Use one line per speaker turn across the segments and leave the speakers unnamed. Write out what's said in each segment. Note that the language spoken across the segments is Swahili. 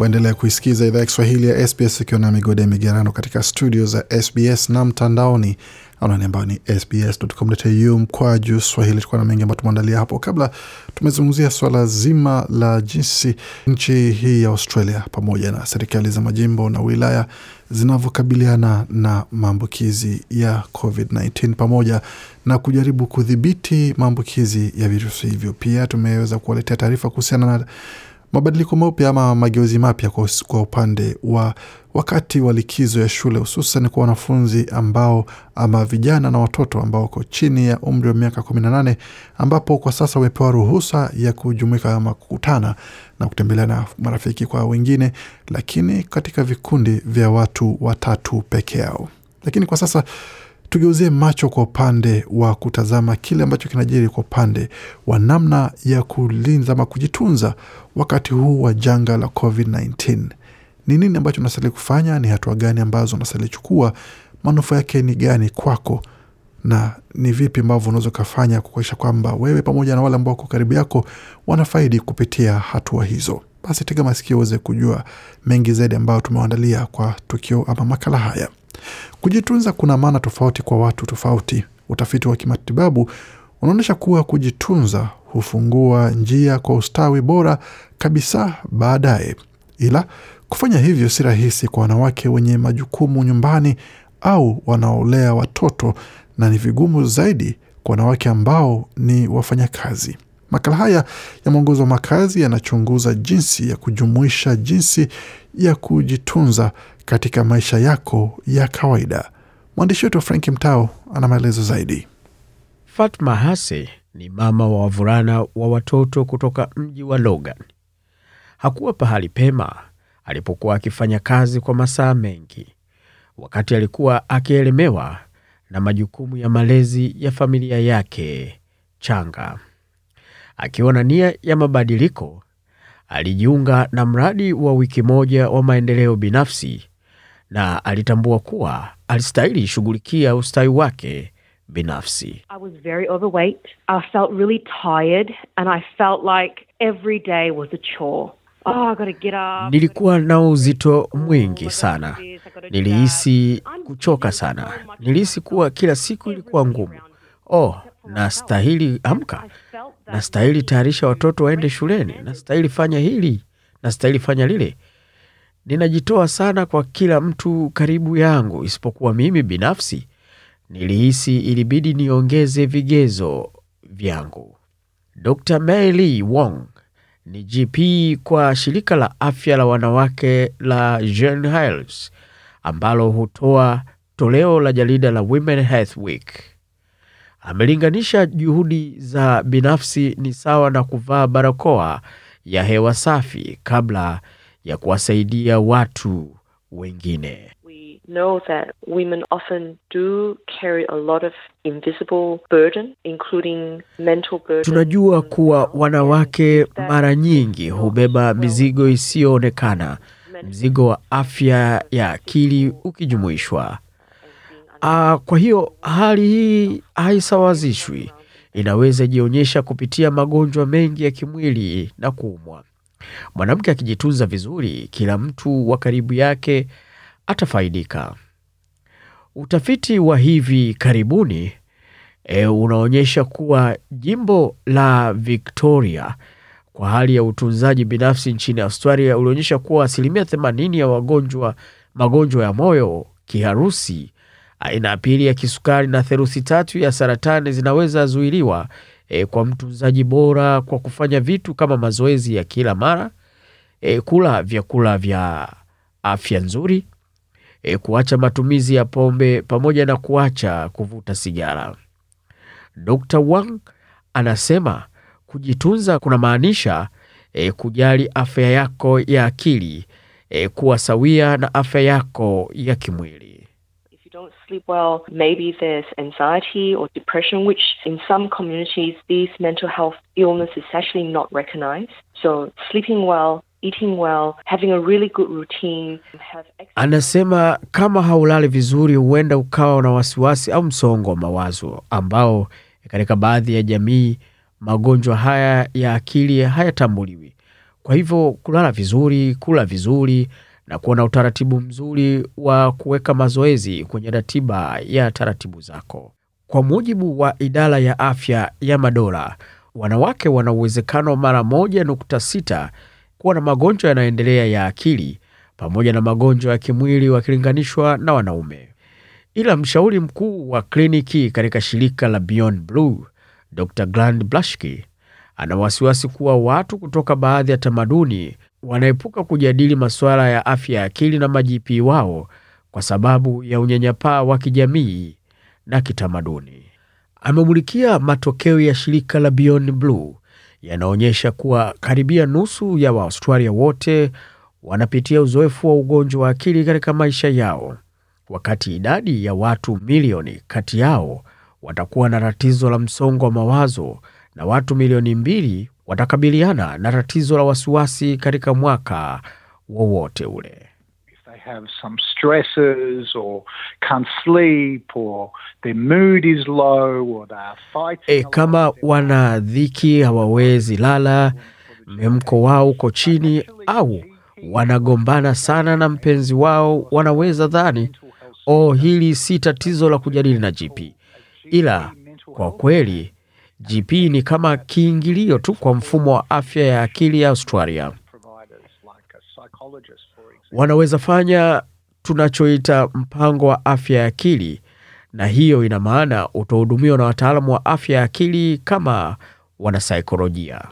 Waendelea kuisikiza idhaa ya Kiswahili ya SBS ikiwa na migode ya migerano katika studio za SBS na mtandaoni anwani ambayo ni sbs.com.au mkwaju swahili. Tukuwa na mengi ambayo tumeandalia hapo. Kabla tumezungumzia swala zima la jinsi nchi hii ya Australia pamoja na serikali za majimbo na wilaya zinavyokabiliana na maambukizi ya COVID-19 pamoja na kujaribu kudhibiti maambukizi ya virusi hivyo. Pia tumeweza kuwaletea taarifa kuhusiana na mabadiliko mapya ama mageuzi mapya kwa, upande wa wakati wa likizo ya shule hususan kwa wanafunzi ambao ama vijana na watoto ambao wako chini ya umri wa miaka 18 ambapo kwa sasa wamepewa ruhusa ya kujumuika ama kukutana na kutembelea na marafiki kwa wengine, lakini katika vikundi vya watu watatu peke yao. Lakini kwa sasa tugeuzie macho kwa upande wa kutazama kile ambacho kinajiri kwa upande wa namna ya kulinza ama kujitunza wakati huu wa janga la COVID-19. Ni nini ambacho unastahili kufanya? Ni hatua gani ambazo unastahili chukua? Manufaa yake ni gani kwako, na ni vipi ambavyo unaweza ukafanya kuakisha kwamba wewe pamoja na wale ambao wako karibu yako wanafaidi kupitia hatua hizo? Basi tega masikio uweze kujua mengi zaidi ambayo tumewaandalia kwa tukio ama makala haya. Kujitunza kuna maana tofauti kwa watu tofauti. Utafiti wa kimatibabu unaonyesha kuwa kujitunza hufungua njia kwa ustawi bora kabisa baadaye, ila kufanya hivyo si rahisi kwa wanawake wenye majukumu nyumbani au wanaolea watoto, na ni vigumu zaidi kwa wanawake ambao ni wafanyakazi. Makala haya ya mwongozo wa makazi yanachunguza jinsi ya kujumuisha jinsi ya kujitunza katika maisha yako ya kawaida. Mwandishi wetu Frank Mtao ana maelezo zaidi.
Fatma Hase ni mama wa wavulana wa watoto kutoka mji wa Logan. Hakuwa pahali pema alipokuwa akifanya kazi kwa masaa mengi, wakati alikuwa akielemewa na majukumu ya malezi ya familia yake changa. Akiwa na nia ya mabadiliko, alijiunga na mradi wa wiki moja wa maendeleo binafsi na alitambua kuwa alistahili shughulikia ustawi wake binafsi.
I was very overweight. I felt really tired and I felt like every day was a chore. Oh, I gotta get up.
Nilikuwa na uzito mwingi sana, nilihisi kuchoka sana, nilihisi kuwa kila siku ilikuwa ngumu. Oh, nastahili amka, nastahili tayarisha watoto waende shuleni, nastahili fanya hili, nastahili fanya lile. Ninajitoa sana kwa kila mtu karibu yangu isipokuwa mimi binafsi. Nilihisi ilibidi niongeze vigezo vyangu. Dr. Mary Wong ni GP kwa shirika la afya la wanawake la Jean Hiles ambalo hutoa toleo la jarida la Women Health Week. Amelinganisha juhudi za binafsi ni sawa na kuvaa barakoa ya hewa safi kabla ya kuwasaidia watu wengine.
We know that women often do carry a lot of invisible burden, including mental burden.
Tunajua kuwa wanawake mara nyingi hubeba mizigo isiyoonekana, mzigo wa afya ya akili ukijumuishwa. Aa, kwa hiyo hali hii haisawazishwi, inaweza jionyesha kupitia magonjwa mengi ya kimwili na kuumwa. Mwanamke akijitunza vizuri, kila mtu wa karibu yake atafaidika. Utafiti wa hivi karibuni e, unaonyesha kuwa jimbo la Victoria kwa hali ya utunzaji binafsi nchini Australia ulionyesha kuwa asilimia 80 ya wagonjwa magonjwa ya moyo, kiharusi, aina ya pili ya kisukari na theluthi tatu ya saratani zinaweza zuiliwa e, kwa mtunzaji bora kwa kufanya vitu kama mazoezi ya kila mara e, kula vyakula vya afya nzuri e, kuacha matumizi ya pombe pamoja na kuacha kuvuta sigara. Dr. Wang anasema kujitunza kunamaanisha e, kujali afya yako ya akili e, kuwa sawia na afya yako ya kimwili.
Don't sleep well, maybe there's anxiety or depression, which in some communities, these mental health illness is actually not recognized. So sleeping well eating well, having a really good routine, have.
Anasema kama haulali vizuri, huenda ukawa na wasiwasi au msongo wa mawazo, ambao katika baadhi ya jamii magonjwa haya ya akili hayatambuliwi. Kwa hivyo kulala vizuri, kula vizuri na kuwa na utaratibu mzuri wa kuweka mazoezi kwenye ratiba ya taratibu zako. Kwa mujibu wa idara ya afya ya madola, wanawake wana uwezekano mara moja nukta sita kuwa na magonjwa yanayoendelea ya akili pamoja na magonjwa ya kimwili wakilinganishwa na wanaume. Ila mshauri mkuu wa kliniki katika shirika la Beyond Blue, Dr. Grand Blashki, ana wasiwasi kuwa watu kutoka baadhi ya tamaduni wanaepuka kujadili masuala ya afya ya akili na majipii wao kwa sababu ya unyanyapaa wa kijamii na kitamaduni. Amemulikia matokeo ya shirika la Beyond Blue yanaonyesha kuwa karibia nusu ya Waaustralia wote wanapitia uzoefu wa ugonjwa wa akili katika maisha yao, wakati idadi ya watu milioni kati yao watakuwa na tatizo la msongo wa mawazo na watu milioni mbili watakabiliana na tatizo la wasiwasi katika mwaka wowote ule.
have some stresses or can't sleep or their mood is low or they fighting.
E, kama wana dhiki, hawawezi lala, mhemko wao uko chini, au wanagombana sana na mpenzi wao, wanaweza dhani oh, hili si tatizo la kujadili na GP, ila kwa kweli GP ni kama kiingilio tu kwa mfumo wa afya ya akili ya Australia. Wanaweza fanya tunachoita mpango wa afya ya akili, na hiyo ina maana utahudumiwa na wataalamu wa afya ya akili kama wanasaikolojia.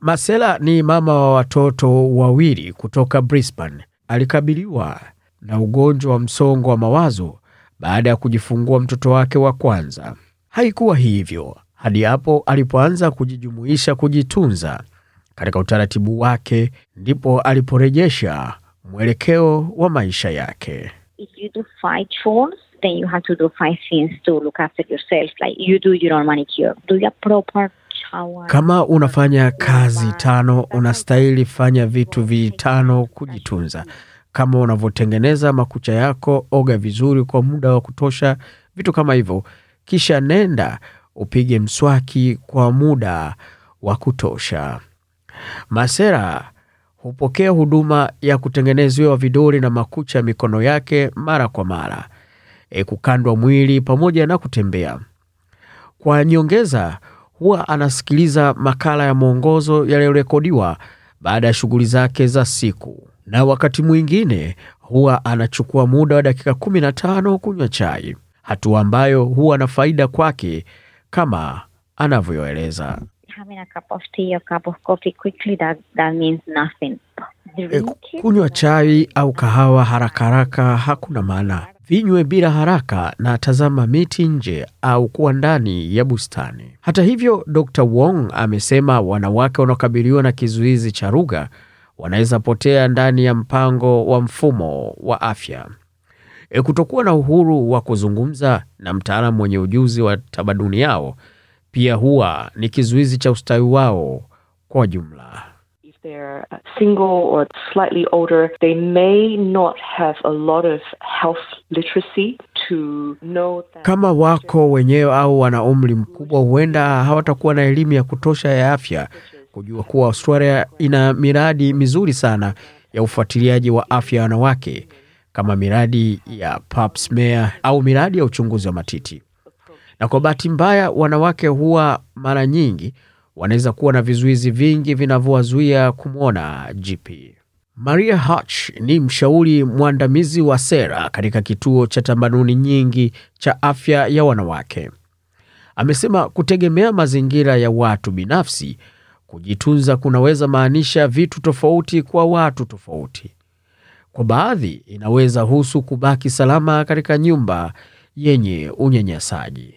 Masela ni mama wa watoto wawili kutoka Brisbane. Alikabiliwa na ugonjwa wa msongo wa mawazo baada ya kujifungua mtoto wake wa kwanza. Haikuwa hivyo hadi hapo alipoanza kujijumuisha kujitunza katika utaratibu wake, ndipo aliporejesha mwelekeo wa maisha yake.
if you do five chores, then you have to do five things to look after yourself. Like you do your own manicure, do your proper shower.
Kama unafanya kazi tano, unastahili fanya vitu vitano kujitunza. Kama unavyotengeneza makucha yako, oga vizuri kwa muda wa kutosha, vitu kama hivyo. Kisha nenda upige mswaki kwa muda wa kutosha. Masera hupokea huduma ya kutengenezewa vidole na makucha ya mikono yake mara kwa mara, e, kukandwa mwili pamoja na kutembea. Kwa nyongeza, huwa anasikiliza makala ya mwongozo yaliyorekodiwa baada ya shughuli zake za siku, na wakati mwingine huwa anachukua muda wa dakika 15 kunywa chai, hatua ambayo huwa na faida kwake kama anavyoeleza.
Having a cup of tea or cup of coffee quickly, that, that means nothing.
E, kunywa chai au kahawa haraka haraka hakuna maana. Vinywe bila haraka na tazama miti nje au kuwa ndani ya bustani. Hata hivyo, Dr. Wong amesema wanawake wanaokabiliwa na kizuizi cha lugha wanaweza potea ndani ya mpango wa mfumo wa afya. E, kutokuwa na uhuru wa kuzungumza na mtaalamu mwenye ujuzi wa tamaduni yao pia huwa ni kizuizi cha ustawi wao kwa jumla.
Uh, single or slightly older, they may not have a lot of health literacy to know that.
Kama wako wenyewe au wana umri mkubwa, huenda hawatakuwa na elimu ya kutosha ya afya kujua kuwa Australia ina miradi mizuri sana ya ufuatiliaji wa afya ya wanawake kama miradi ya pap smear au miradi ya uchunguzi wa matiti. Na kwa bahati mbaya, wanawake huwa mara nyingi wanaweza kuwa na vizuizi vingi vinavyowazuia kumwona GP. Maria Hutch ni mshauri mwandamizi wa sera katika kituo cha tamaduni nyingi cha afya ya wanawake. Amesema kutegemea mazingira ya watu binafsi, kujitunza kunaweza maanisha vitu tofauti kwa watu tofauti. Kwa baadhi, inaweza husu kubaki salama katika nyumba yenye unyanyasaji.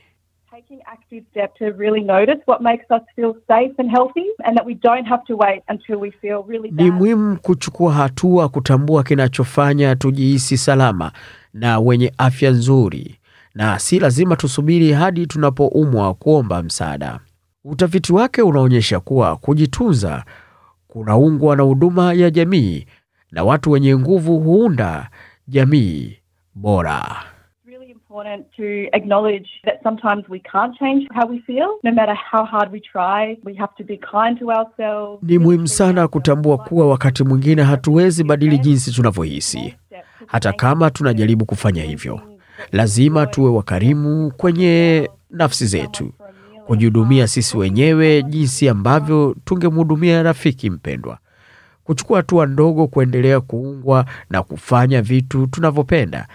taking active steps to really notice what makes us feel safe and healthy and that we don't have to wait until we feel really
Ni muhimu kuchukua hatua kutambua kinachofanya tujihisi salama na wenye afya nzuri, na si lazima tusubiri hadi tunapoumwa kuomba msaada. Utafiti wake unaonyesha kuwa kujitunza kunaungwa na huduma ya jamii, na watu wenye nguvu huunda jamii bora.
really important to acknowledge that sometimes we can't change how we feel, no matter how hard we try. We have to be kind to ourselves.
Ni muhimu sana kutambua kuwa wakati mwingine hatuwezi badili jinsi tunavyohisi, hata kama tunajaribu kufanya hivyo. Lazima tuwe wakarimu kwenye nafsi zetu, kujihudumia sisi wenyewe jinsi ambavyo tungemhudumia rafiki mpendwa, kuchukua hatua ndogo kuendelea kuungwa na kufanya vitu tunavyopenda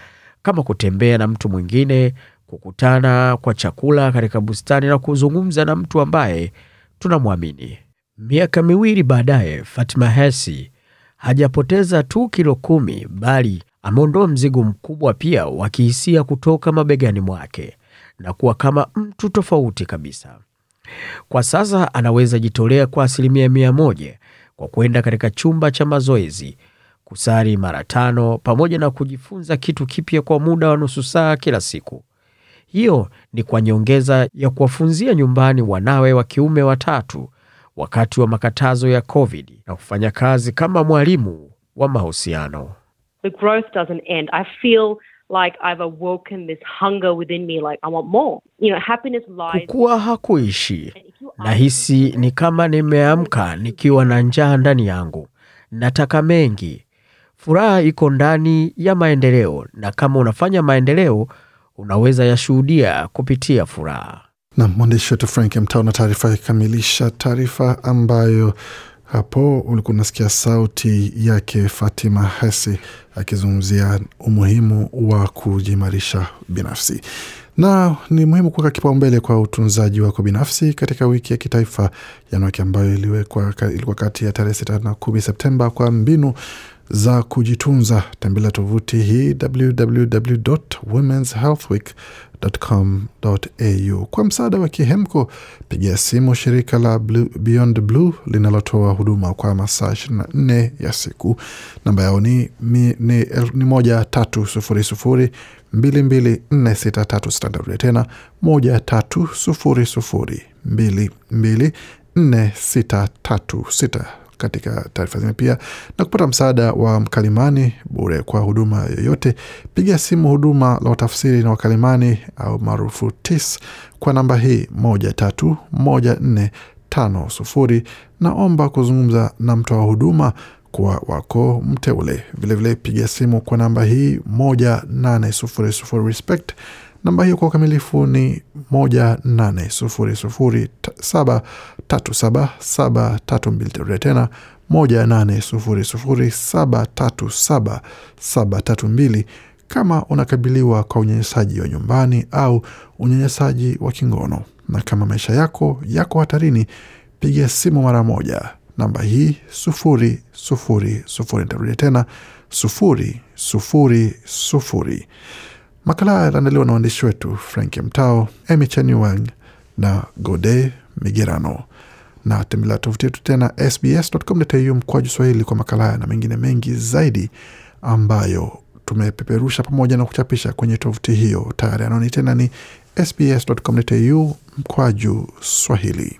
kama kutembea na mtu mwingine, kukutana kwa chakula katika bustani na kuzungumza na mtu ambaye tunamwamini. Miaka miwili baadaye, Fatima Hesi hajapoteza tu kilo kumi, bali ameondoa mzigo mkubwa pia wa kihisia kutoka mabegani mwake na kuwa kama mtu tofauti kabisa. Kwa sasa anaweza jitolea kwa asilimia mia moja kwa kwenda katika chumba cha mazoezi, kusali mara tano, pamoja na kujifunza kitu kipya kwa muda wa nusu saa kila siku. Hiyo ni kwa nyongeza ya kuwafunzia nyumbani wanawe wa kiume watatu wakati wa makatazo ya COVID na kufanya kazi kama mwalimu wa mahusiano.
The growth doesn't end. I feel like I've awoken this hunger within me, like I want more. You know, happiness lies.
Kukua hakuishi. Nahisi ni kama nimeamka nikiwa na njaa ndani yangu. Nataka mengi. Furaha iko ndani ya maendeleo, na kama unafanya maendeleo, unaweza yashuhudia kupitia furaha.
na mwandishi wetu Frank Mtao na taarifa yakikamilisha taarifa ambayo hapo ulikuwa unasikia sauti yake Fatima Hasi akizungumzia umuhimu wa kujiimarisha binafsi na ni muhimu kuweka kipaumbele kwa utunzaji wako binafsi katika wiki ya kitaifa ya wanawake ambayo iliwekwa ilikuwa kati ya tarehe sita na kumi Septemba kwa mbinu za kujitunza. Tembelea tovuti hii www.womenshealthweek.com.au. Kwa msaada wa kihemko, pigia simu shirika la Blue, Beyond Blue linalotoa huduma kwa masaa 24 ya siku. Namba yao ni, ni, el- ni moja tatu sufuri sufuri mbili mbili nne sita tatu standard tena moja tatu sufuri sufuri mbili mbili nne sita tatu sita katika taarifa zingine. Pia na kupata msaada wa mkalimani bure kwa huduma yoyote piga simu huduma la utafsiri na wakalimani au maarufu tis kwa namba hii moja tatu moja nne tano sufuri naomba kuzungumza na mtoa huduma kwa wako mteule. Vilevile piga simu kwa namba hii moja nane sufuri sufuri respect namba hiyo kwa ukamilifu ni moja nane sufuri sufuri ta- saba tatu saba saba tatu mbili. Tarudia tena moja nane sufuri sufuri saba tatu saba saba tatu mbili. Kama unakabiliwa kwa unyanyasaji wa nyumbani au unyanyasaji wa kingono na kama maisha yako yako hatarini piga simu mara moja. Namba hii sufuri sufuri sufuri. Nitarudia tena sufuri sufuri sufuri makala haya yaliandaliwa na waandishi wetu frank mtao emy chaniwang na gode migerano. Na tembelea tovuti yetu tena sbs.com.au mkwaju swahili kwa makala haya na mengine mengi zaidi ambayo tumepeperusha pamoja na kuchapisha kwenye tovuti hiyo. Tayari anaoni tena ni sbs.com.au mkwaju swahili